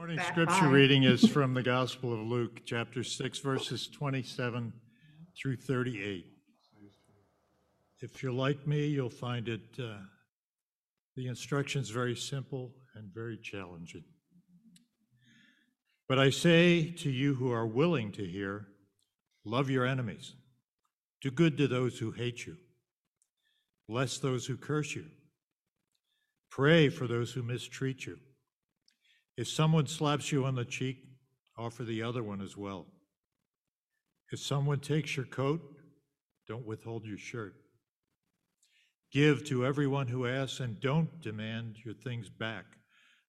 Morning scripture reading is from the Gospel of Luke, chapter 6, verses 27 through 38. If you're like me, you'll find it, uh, the instructions very simple and very challenging. But I say to you who are willing to hear, love your enemies, do good to those who hate you, bless those who curse you, pray for those who mistreat you. If someone slaps you on the cheek, offer the other one as well. If someone takes your coat, don't withhold your shirt. Give to everyone who asks, and don't demand your things back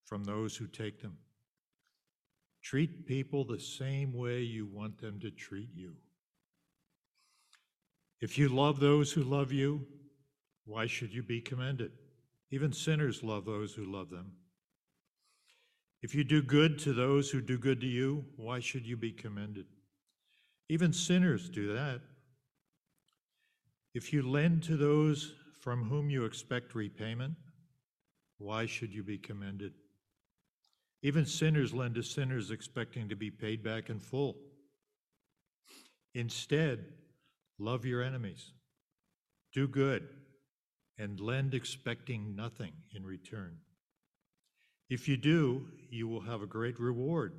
from those who take them. Treat people the same way you want them to treat you. If you love those who love you, why should you be commended? Even sinners love those who love them. If you do good to those who do good to you, why should you be commended? Even sinners do that. If you lend to those from whom you expect repayment, why should you be commended? Even sinners lend to sinners expecting to be paid back in full. Instead, love your enemies, do good, and lend expecting nothing in return. If you do, you will have a great reward.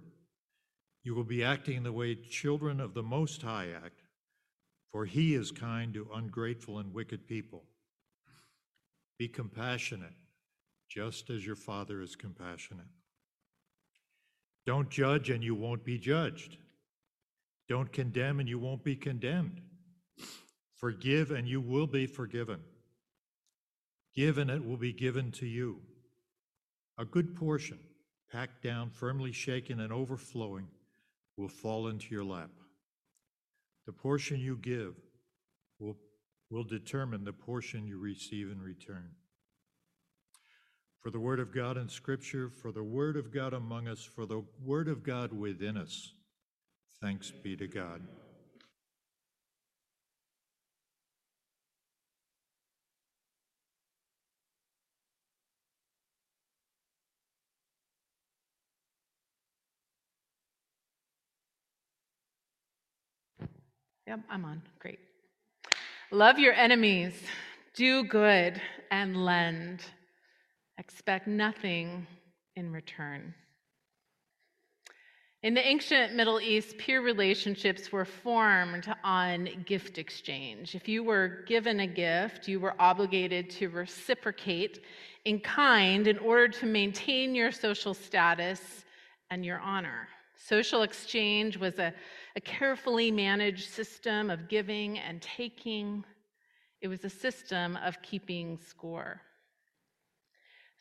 You will be acting the way children of the Most High act, for He is kind to ungrateful and wicked people. Be compassionate, just as your Father is compassionate. Don't judge, and you won't be judged. Don't condemn, and you won't be condemned. Forgive, and you will be forgiven. Give, and it will be given to you. A good portion, packed down, firmly shaken, and overflowing, will fall into your lap. The portion you give will, will determine the portion you receive in return. For the Word of God in Scripture, for the Word of God among us, for the Word of God within us, thanks be to God. Yep, I'm on. Great. Love your enemies, do good, and lend. Expect nothing in return. In the ancient Middle East, peer relationships were formed on gift exchange. If you were given a gift, you were obligated to reciprocate in kind in order to maintain your social status and your honor. Social exchange was a, a carefully managed system of giving and taking, it was a system of keeping score.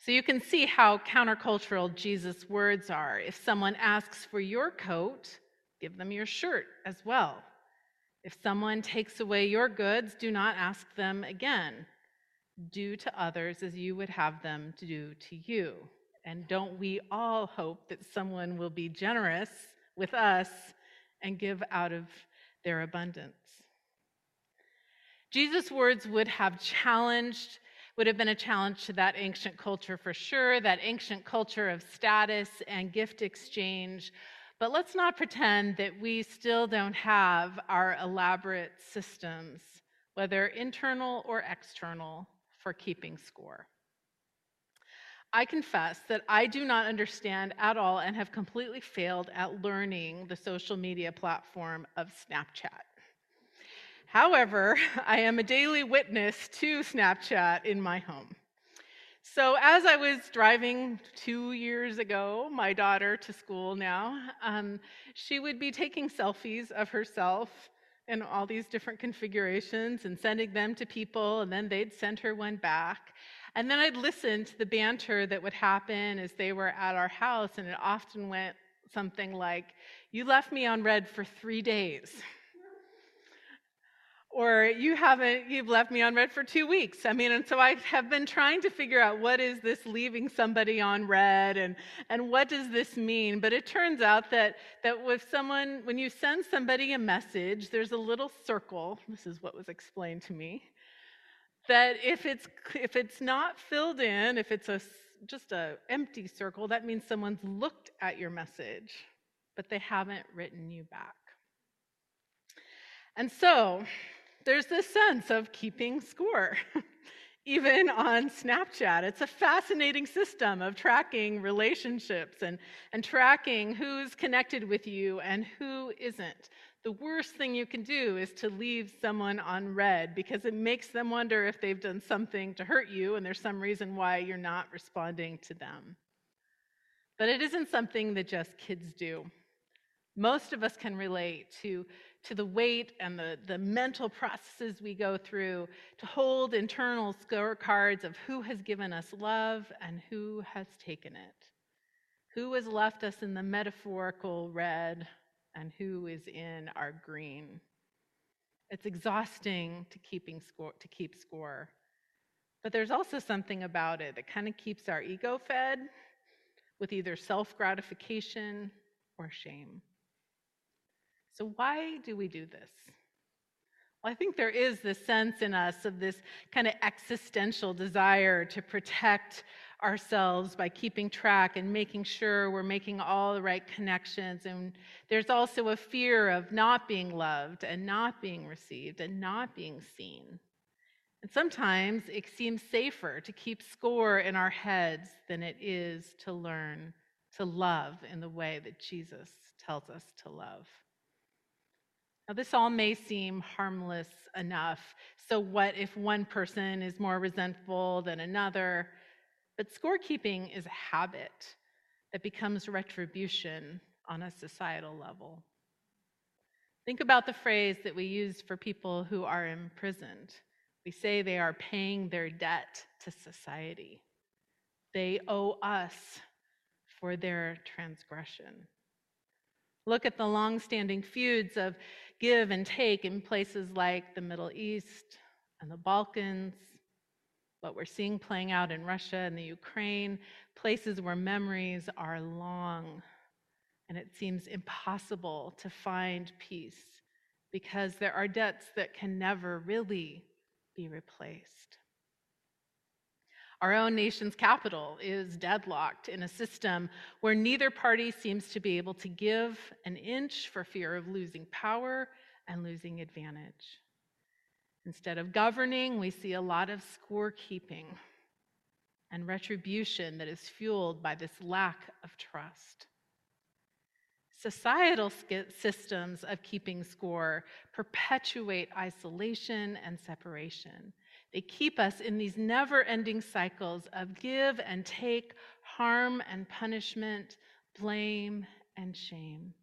So you can see how countercultural Jesus' words are. If someone asks for your coat, give them your shirt as well. If someone takes away your goods, do not ask them again. Do to others as you would have them to do to you. And don't we all hope that someone will be generous with us and give out of their abundance? Jesus' words would have challenged would have been a challenge to that ancient culture for sure, that ancient culture of status and gift exchange. But let's not pretend that we still don't have our elaborate systems, whether internal or external, for keeping score. I confess that I do not understand at all and have completely failed at learning the social media platform of Snapchat. However, I am a daily witness to Snapchat in my home. So, as I was driving two years ago, my daughter to school now, um, she would be taking selfies of herself in all these different configurations and sending them to people, and then they'd send her one back. And then I'd listen to the banter that would happen as they were at our house, and it often went something like, You left me on red for three days. Or you haven't you've left me on red for two weeks. I mean and so i have been trying to figure out what is this leaving somebody on red and and what does this mean? But it turns out that that with someone when you send somebody a message there's a little circle this is what was explained to me that if it's if it's not filled in if it's a just a empty circle, that means someone's looked at your message, but they haven't written you back. And so there's this sense of keeping score. Even on Snapchat, it's a fascinating system of tracking relationships and, and tracking who's connected with you and who isn't. The worst thing you can do is to leave someone on red because it makes them wonder if they've done something to hurt you and there's some reason why you're not responding to them. But it isn't something that just kids do. Most of us can relate to to the weight and the, the mental processes we go through to hold internal scorecards of who has given us love and who has taken it, who has left us in the metaphorical red and who is in our green. It's exhausting to keeping score to keep score. But there's also something about it that kind of keeps our ego fed with either self-gratification or shame. So, why do we do this? Well, I think there is this sense in us of this kind of existential desire to protect ourselves by keeping track and making sure we're making all the right connections. And there's also a fear of not being loved and not being received and not being seen. And sometimes it seems safer to keep score in our heads than it is to learn to love in the way that Jesus tells us to love. Now, this all may seem harmless enough. So, what if one person is more resentful than another? But scorekeeping is a habit that becomes retribution on a societal level. Think about the phrase that we use for people who are imprisoned. We say they are paying their debt to society. They owe us for their transgression. Look at the long-standing feuds of give and take in places like the Middle East and the Balkans, what we're seeing playing out in Russia and the Ukraine, places where memories are long and it seems impossible to find peace because there are debts that can never really be replaced. Our own nation's capital is deadlocked in a system where neither party seems to be able to give an inch for fear of losing power and losing advantage. Instead of governing, we see a lot of scorekeeping and retribution that is fueled by this lack of trust. Societal systems of keeping score perpetuate isolation and separation. They keep us in these never ending cycles of give and take, harm and punishment, blame and shame.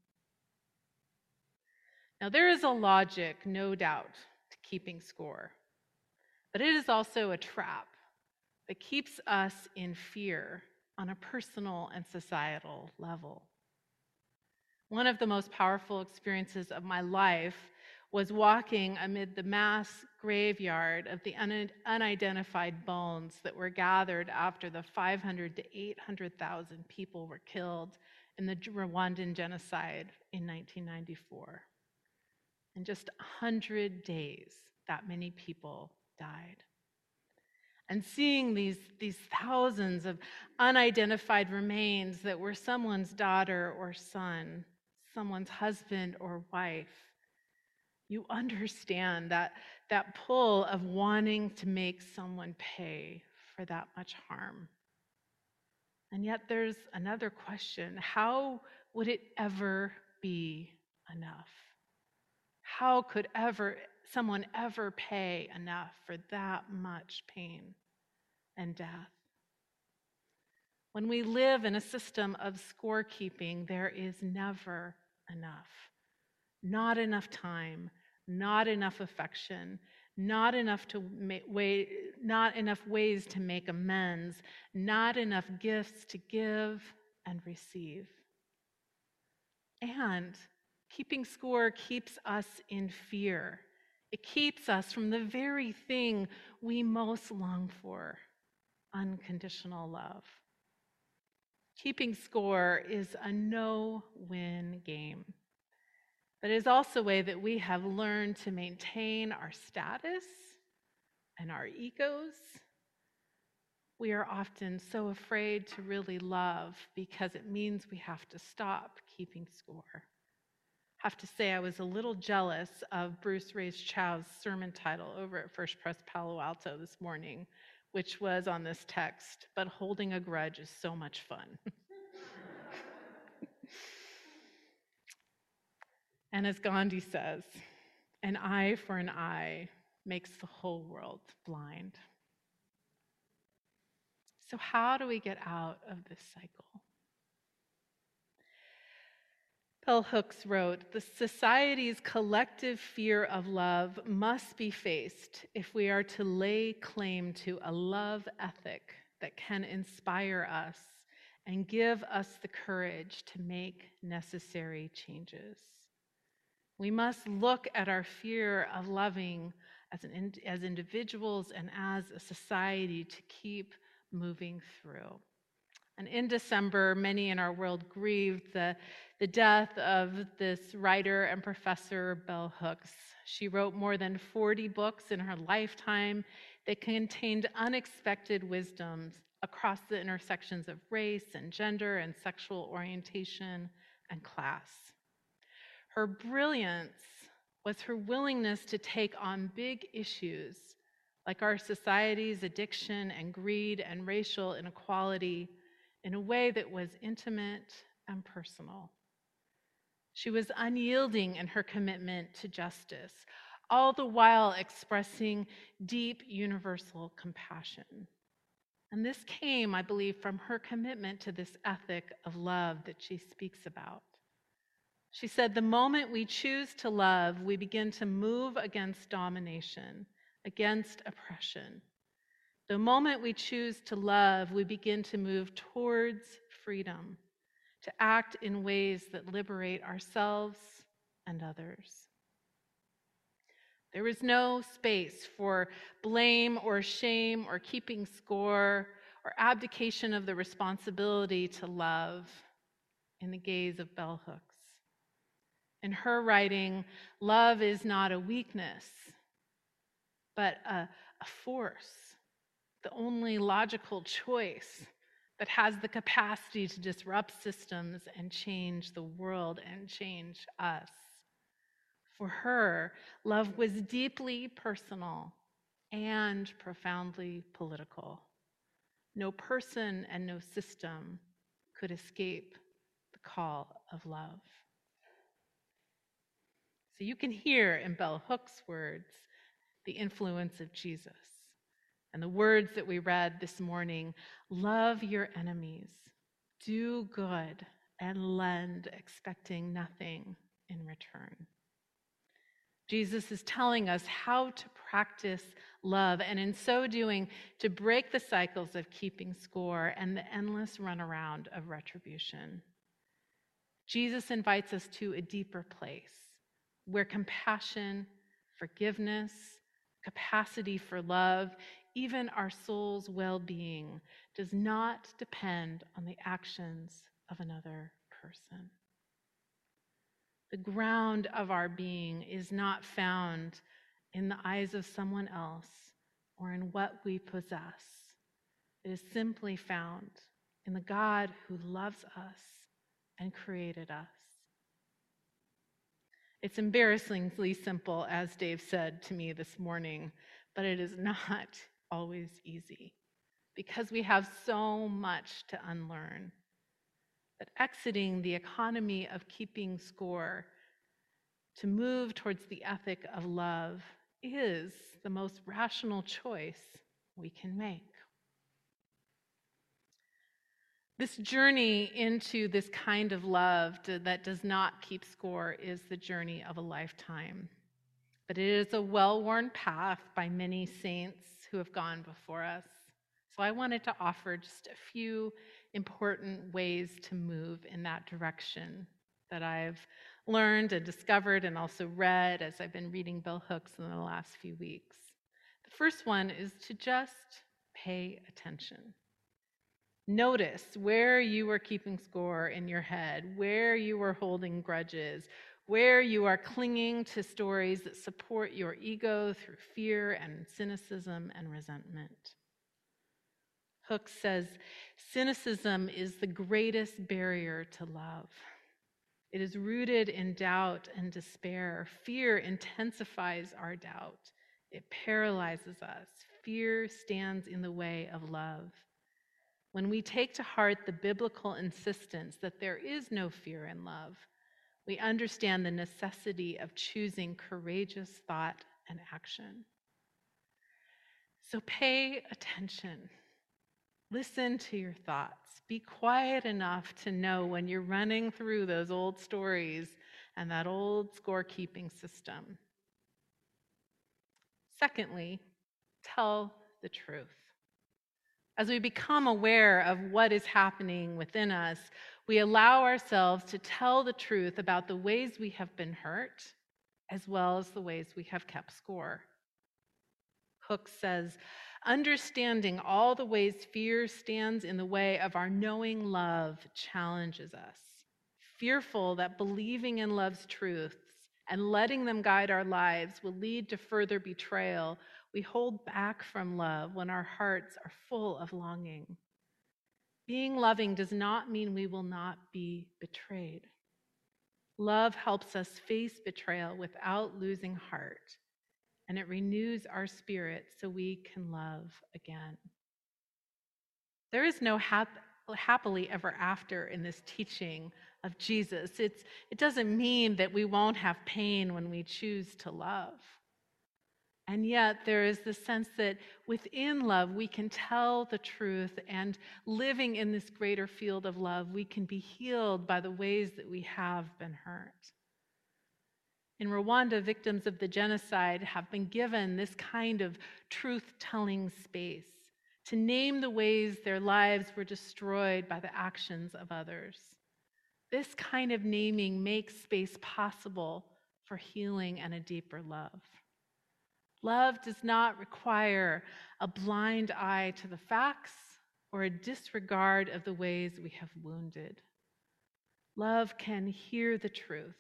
Now, there is a logic, no doubt, keeping score, but it is also a trap that keeps us in fear on a personal and societal level. One of the most powerful experiences of my life was walking amid the mass graveyard of the unidentified bones that were gathered after the 500 to 800,000 people were killed in the Rwandan genocide in 1994. In just 100 days, that many people died. And seeing these, these thousands of unidentified remains that were someone's daughter or son, someone's husband or wife, you understand that, that pull of wanting to make someone pay for that much harm. And yet there's another question how would it ever be enough? How could ever someone ever pay enough for that much pain and death? When we live in a system of scorekeeping, there is never enough. Not enough time, not enough affection, not enough to way, not enough ways to make amends, not enough gifts to give and receive. And keeping score keeps us in fear. It keeps us from the very thing we most long for unconditional love. Keeping score is a no win game but it is also a way that we have learned to maintain our status and our egos we are often so afraid to really love because it means we have to stop keeping score. Have to say, I was a little jealous of Bruce Reyes-Chow's sermon title over at First Pres Palo Alto this morning, which was on this text, but holding a grudge is so much fun. and as Gandhi says, an eye for an eye makes the whole world blind. So, how do we get out of this cycle? Bell Hooks wrote The society's collective fear of love must be faced if we are to lay claim to a love ethic that can inspire us and give us the courage to make necessary changes. We must look at our fear of loving as, an, as individuals and as a society to keep moving through. And in December, many in our world grieved the, the death of this writer and professor, Bell Hooks. She wrote more than 40 books in her lifetime that contained unexpected wisdoms across the intersections of race and gender and sexual orientation and class. Her brilliance was her willingness to take on big issues like our society's addiction and greed and racial inequality, in a way that was intimate and personal. She was unyielding in her commitment to justice, all the while expressing deep universal compassion. And this came, I believe, from her commitment to this ethic of love that she speaks about. She said, The moment we choose to love, we begin to move against domination against oppression. The moment we choose to love, we begin to move towards freedom, to act in ways that liberate ourselves and others. There is no space for blame or shame or keeping score or abdication of the responsibility to love in the gaze of bell hooks. In her writing, love is not a weakness, but a, a force, the only logical choice that has the capacity to disrupt systems and change the world and change us. For her, love was deeply personal and profoundly political. No person and no system could escape the call of love. So you can hear in Bell Hook's words the influence of Jesus. And the words that we read this morning love your enemies, do good, and lend, expecting nothing in return. Jesus is telling us how to practice love, and in so doing, to break the cycles of keeping score and the endless runaround of retribution. Jesus invites us to a deeper place where compassion, forgiveness, capacity for love, even our soul's well being, does not depend on the actions of another person. The ground of our being is not found in the eyes of someone else or in what we possess. It is simply found in the God who loves us and created us. It's embarrassingly simple, as Dave said to me this morning, but it is not always easy because we have so much to unlearn. That exiting the economy of keeping score to move towards the ethic of love is the most rational choice we can make. This journey into this kind of love that does not keep score is the journey of a lifetime. But it is a well worn path by many saints who have gone before us. So I wanted to offer just a few important ways to move in that direction that I've learned and discovered and also read as I've been reading Bell Hooks in the last few weeks. The first one is to just pay attention. Notice where you were keeping score in your head, where you were holding grudges, where you are clinging to stories that support your ego through fear and cynicism and resentment. Hooks says cynicism is the greatest barrier to love. It is rooted in doubt and despair. Fear intensifies our doubt, it paralyzes us. Fear stands in the way of love. When we take to heart the biblical insistence that there is no fear in love, we understand the necessity of choosing courageous thought and action. So pay attention. Listen to your thoughts. Be quiet enough to know when you're running through those old stories and that old scorekeeping system. Secondly, tell the truth. As we become aware of what is happening within us, we allow ourselves to tell the truth about the ways we have been hurt, as well as the ways we have kept score. Hooks says, understanding all the ways fear stands in the way of our knowing love challenges us. Fearful that believing in love's truths and letting them guide our lives will lead to further betrayal, we hold back from love when our hearts are full of longing. Being loving does not mean we will not be betrayed. Love helps us face betrayal without losing heart, and it renews our spirit so we can love again. There is no hap- happily ever after in this teaching of Jesus. It's, it doesn't mean that we won't have pain when we choose to love. And yet, there is the sense that within love, we can tell the truth, and living in this greater field of love, we can be healed by the ways that we have been hurt. In Rwanda, victims of the genocide have been given this kind of truth telling space to name the ways their lives were destroyed by the actions of others. This kind of naming makes space possible for healing and a deeper love. Love does not require a blind eye to the facts or a disregard of the ways we have wounded. Love can hear the truth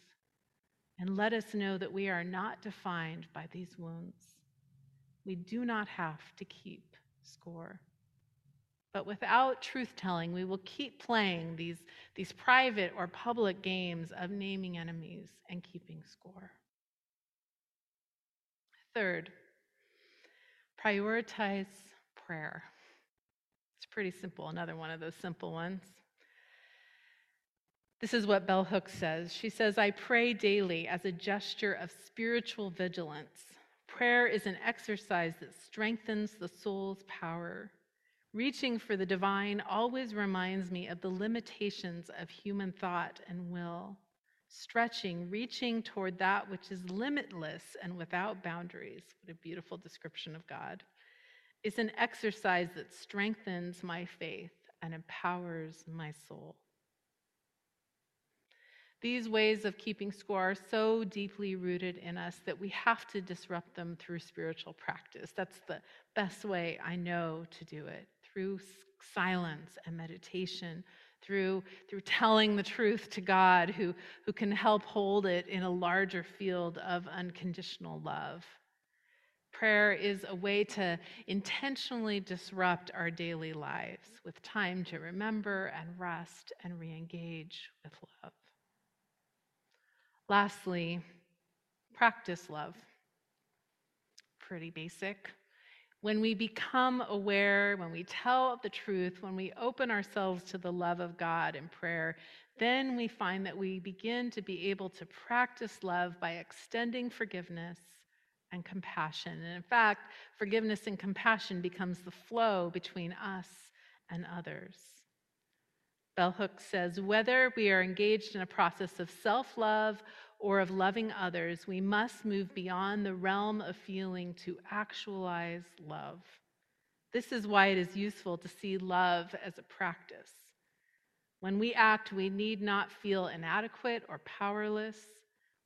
and let us know that we are not defined by these wounds. We do not have to keep score. But without truth telling, we will keep playing these, these private or public games of naming enemies and keeping score. Third, prioritize prayer. It's pretty simple, another one of those simple ones. This is what Bell Hooks says. She says, I pray daily as a gesture of spiritual vigilance. Prayer is an exercise that strengthens the soul's power. Reaching for the divine always reminds me of the limitations of human thought and will stretching, reaching toward that which is limitless and without boundaries. What a beautiful description of God. It's an exercise that strengthens my faith and empowers my soul. These ways of keeping score are so deeply rooted in us that we have to disrupt them through spiritual practice. That's the best way I know to do it through silence and meditation, through, through telling the truth to God, who, who can help hold it in a larger field of unconditional love. Prayer is a way to intentionally disrupt our daily lives with time to remember and rest and re engage with love. Lastly, practice love. Pretty basic. When we become aware, when we tell the truth, when we open ourselves to the love of God in prayer, then we find that we begin to be able to practice love by extending forgiveness and compassion. And in fact, forgiveness and compassion becomes the flow between us and others. Bell Hooks says whether we are engaged in a process of self love or of loving others, we must move beyond the realm of feeling to actualize love. This is why it is useful to see love as a practice. When we act, we need not feel inadequate or powerless.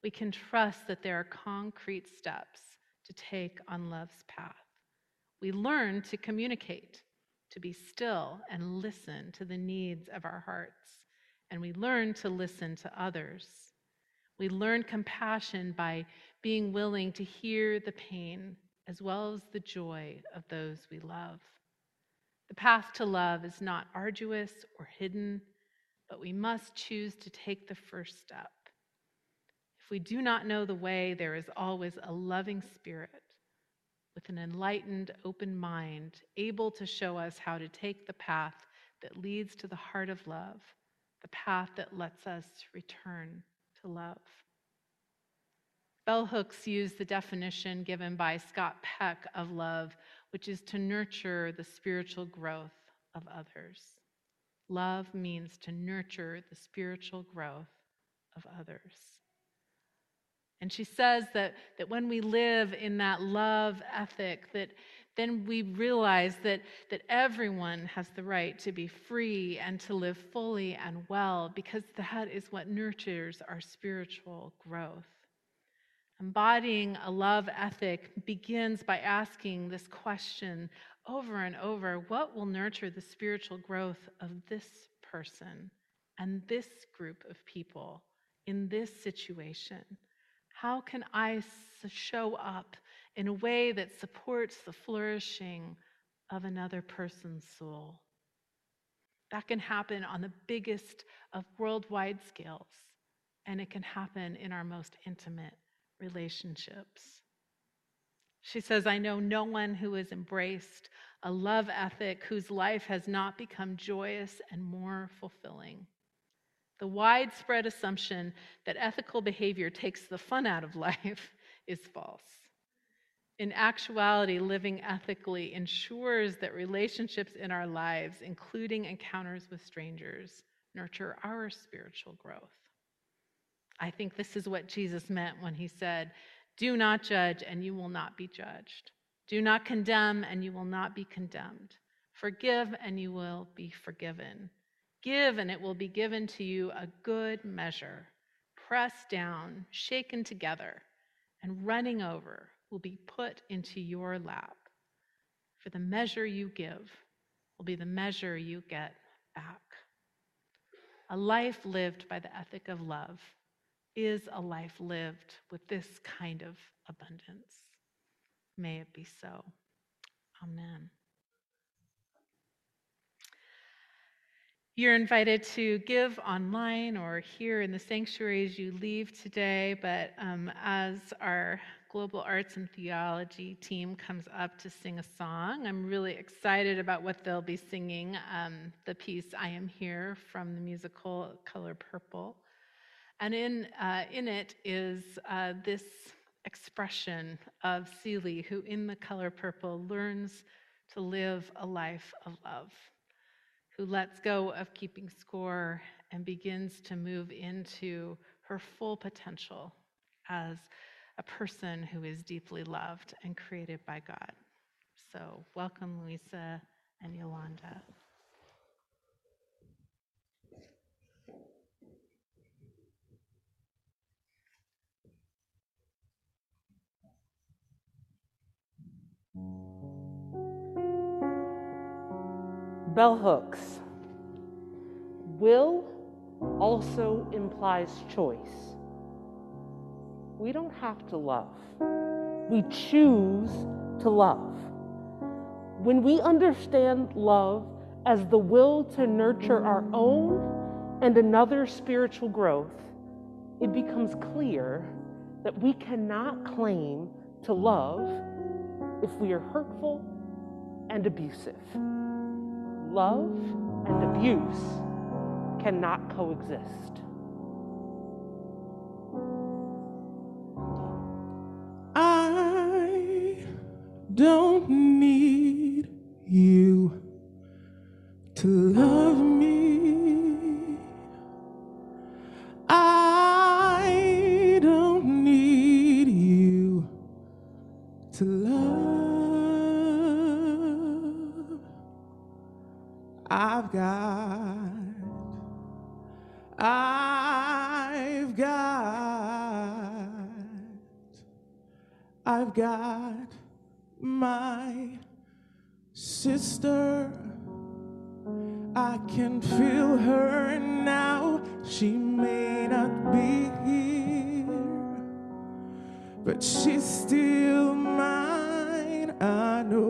We can trust that there are concrete steps to take on love's path. We learn to communicate, to be still and listen to the needs of our hearts, and we learn to listen to others. We learn compassion by being willing to hear the pain as well as the joy of those we love. The path to love is not arduous or hidden, but we must choose to take the first step. If we do not know the way, there is always a loving spirit with an enlightened, open mind, able to show us how to take the path that leads to the heart of love, the path that lets us return to love. Bell Hooks used the definition given by Scott Peck of love, which is to nurture the spiritual growth of others. Love means to nurture the spiritual growth of others. And she says that, that when we live in that love ethic, that then we realize that, that everyone has the right to be free and to live fully and well, because that is what nurtures our spiritual growth. Embodying a love ethic begins by asking this question over and over what will nurture the spiritual growth of this person and this group of people in this situation? How can I show up in a way that supports the flourishing of another person's soul? That can happen on the biggest of worldwide scales, and it can happen in our most intimate relationships. She says, I know no one who has embraced a love ethic whose life has not become joyous and more fulfilling. The widespread assumption that ethical behavior takes the fun out of life is false. In actuality, living ethically ensures that relationships in our lives, including encounters with strangers, nurture our spiritual growth. I think this is what Jesus meant when he said, Do not judge, and you will not be judged. Do not condemn, and you will not be condemned. Forgive, and you will be forgiven. Give, and it will be given to you a good measure, pressed down, shaken together, and running over will be put into your lap. For the measure you give will be the measure you get back. A life lived by the ethic of love is a life lived with this kind of abundance. May it be so. Amen. You're invited to give online or here in the sanctuary as you leave today, but um, as our Global Arts and Theology team comes up to sing a song, I'm really excited about what they'll be singing. Um, the piece I Am Here from the musical Color Purple. And in, uh, in it is uh, this expression of Celie, who in the color purple learns to live a life of love who lets go of keeping score and begins to move into her full potential as a person who is deeply loved and created by God. So, welcome, Louisa and Yolanda. Bell hooks. Will also implies choice. We don't have to love, we choose to love. When we understand love as the will to nurture our own and another spiritual growth, it becomes clear that we cannot claim to love if we are hurtful and abusive love and abuse cannot coexist. Don't sister. I can feel her now. She may not be here, but she's still mine. I know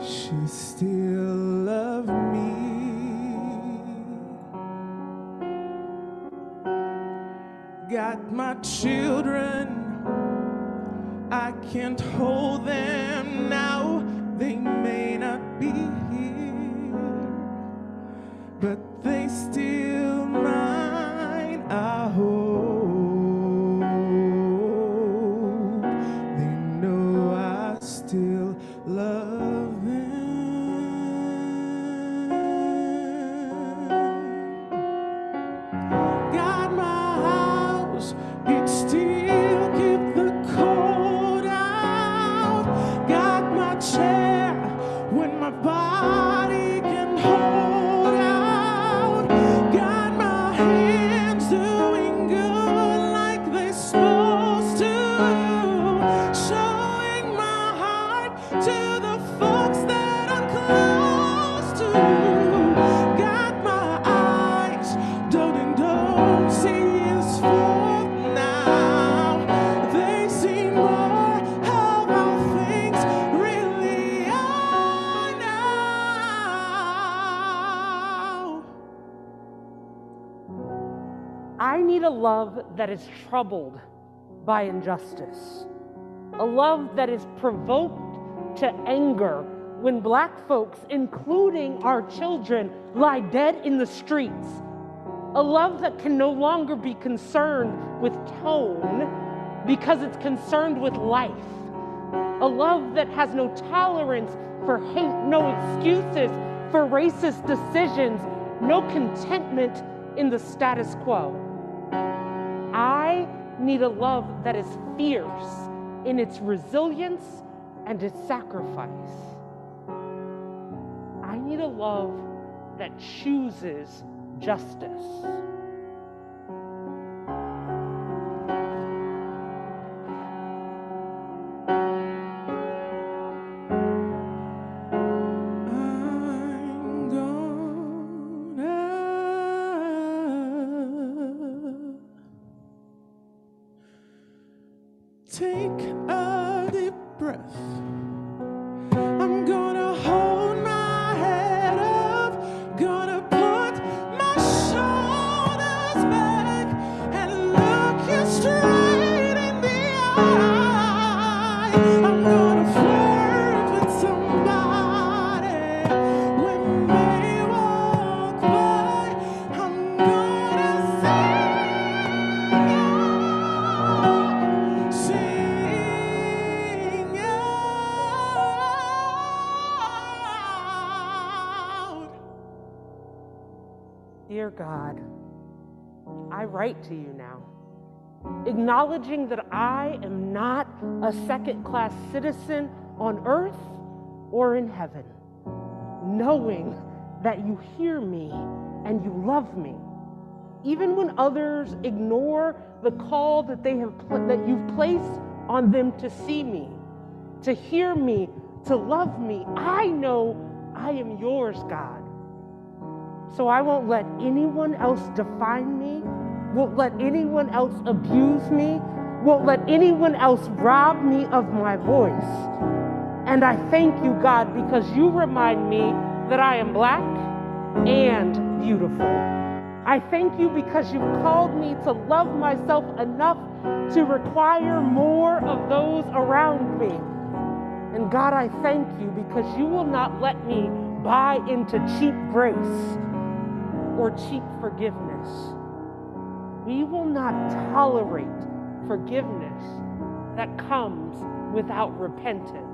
she still loves me. Got my children. I that is troubled by injustice, a love that is provoked to anger when black folks, including our children, lie dead in the streets, a love that can no longer be concerned with tone because it's concerned with life, a love that has no tolerance for hate, no excuses for racist decisions, no contentment in the status quo. I need a love that is fierce in its resilience and its sacrifice. I need a love that chooses justice. Write to you now, acknowledging that I am not a second class citizen on earth or in heaven, knowing that you hear me and you love me. Even when others ignore the call that they have pl- that you've placed on them to see me, to hear me, to love me, I know I am yours, God. So I won't let anyone else define me, won't let anyone else abuse me, won't let anyone else rob me of my voice. And I thank you, God, because you remind me that I am black and beautiful. I thank you because you've called me to love myself enough to require more of those around me. And God, I thank you because you will not let me buy into cheap grace or cheap forgiveness. We will not tolerate forgiveness that comes without repentance.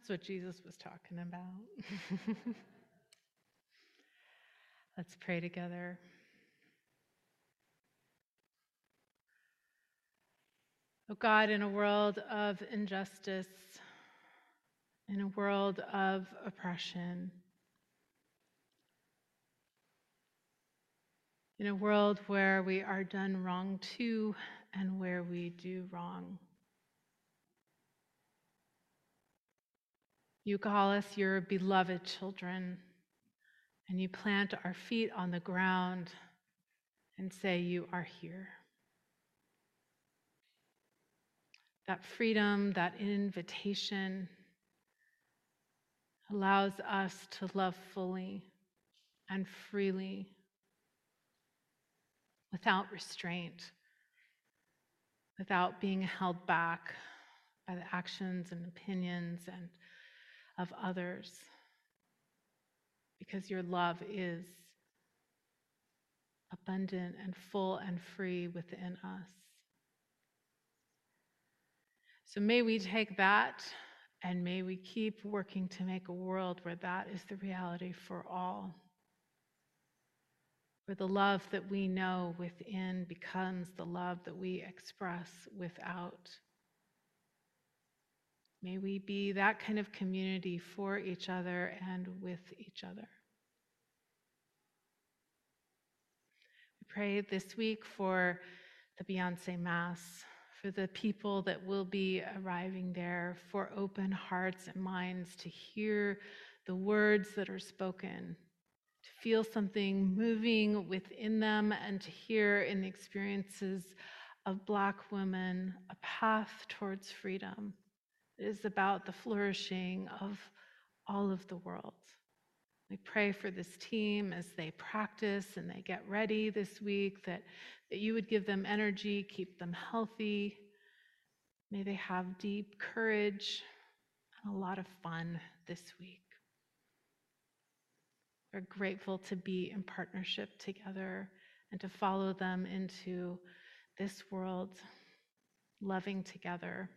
That's what Jesus was talking about. Let's pray together. Oh God, in a world of injustice, in a world of oppression, in a world where we are done wrong to and where we do wrong. You call us your beloved children, and you plant our feet on the ground and say, You are here. That freedom, that invitation allows us to love fully and freely without restraint, without being held back by the actions and opinions and of others because your love is abundant and full and free within us. So may we take that and may we keep working to make a world where that is the reality for all. Where the love that we know within becomes the love that we express without. May we be that kind of community for each other and with each other. We pray this week for the Beyonce Mass, for the people that will be arriving there, for open hearts and minds to hear the words that are spoken, to feel something moving within them, and to hear in the experiences of Black women a path towards freedom it is about the flourishing of all of the world. We pray for this team as they practice and they get ready this week, that, that you would give them energy, keep them healthy. May they have deep courage and a lot of fun this week. We're grateful to be in partnership together and to follow them into this world, loving together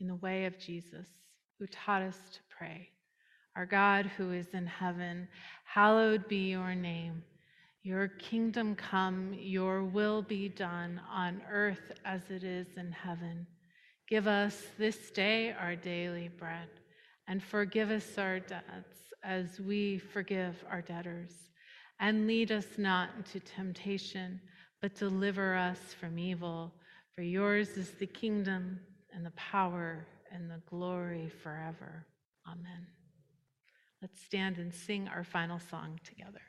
in the way of Jesus, who taught us to pray. Our God who is in heaven, hallowed be your name. Your kingdom come, your will be done on earth as it is in heaven. Give us this day our daily bread, and forgive us our debts as we forgive our debtors. And lead us not into temptation, but deliver us from evil. For yours is the kingdom and the power and the glory forever. Amen. Let's stand and sing our final song together.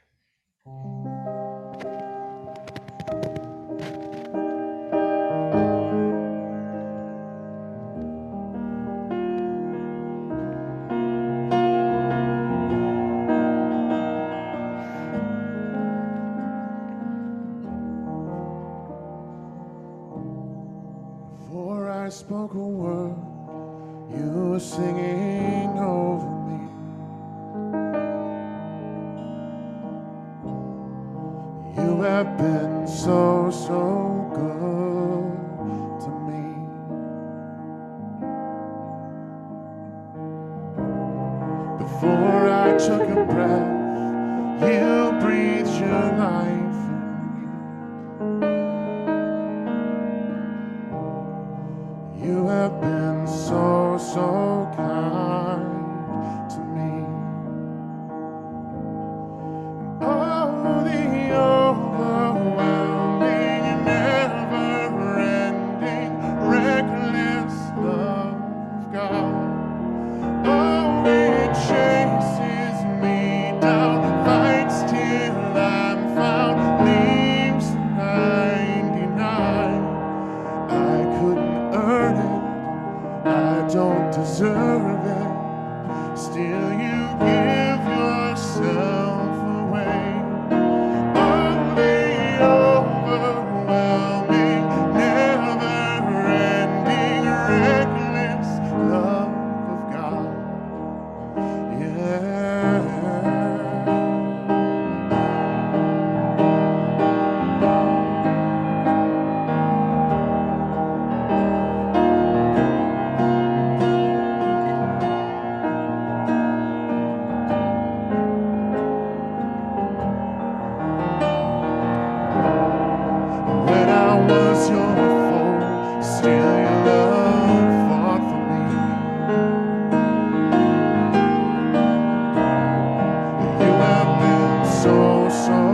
soul.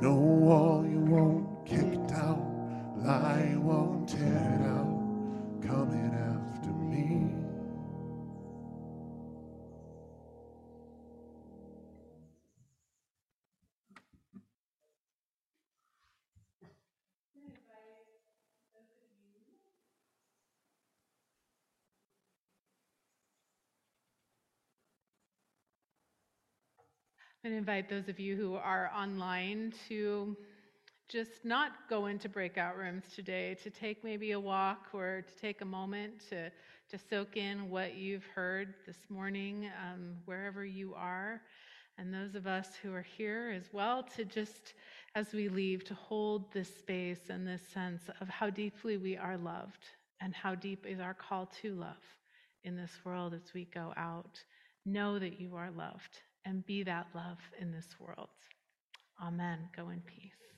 no wall you won't kick down, lie won't tear down, coming And invite those of you who are online to just not go into breakout rooms today, to take maybe a walk or to take a moment to, to soak in what you've heard this morning, um, wherever you are. And those of us who are here as well, to just, as we leave, to hold this space and this sense of how deeply we are loved and how deep is our call to love in this world as we go out. Know that you are loved and be that love in this world. Amen. Go in peace.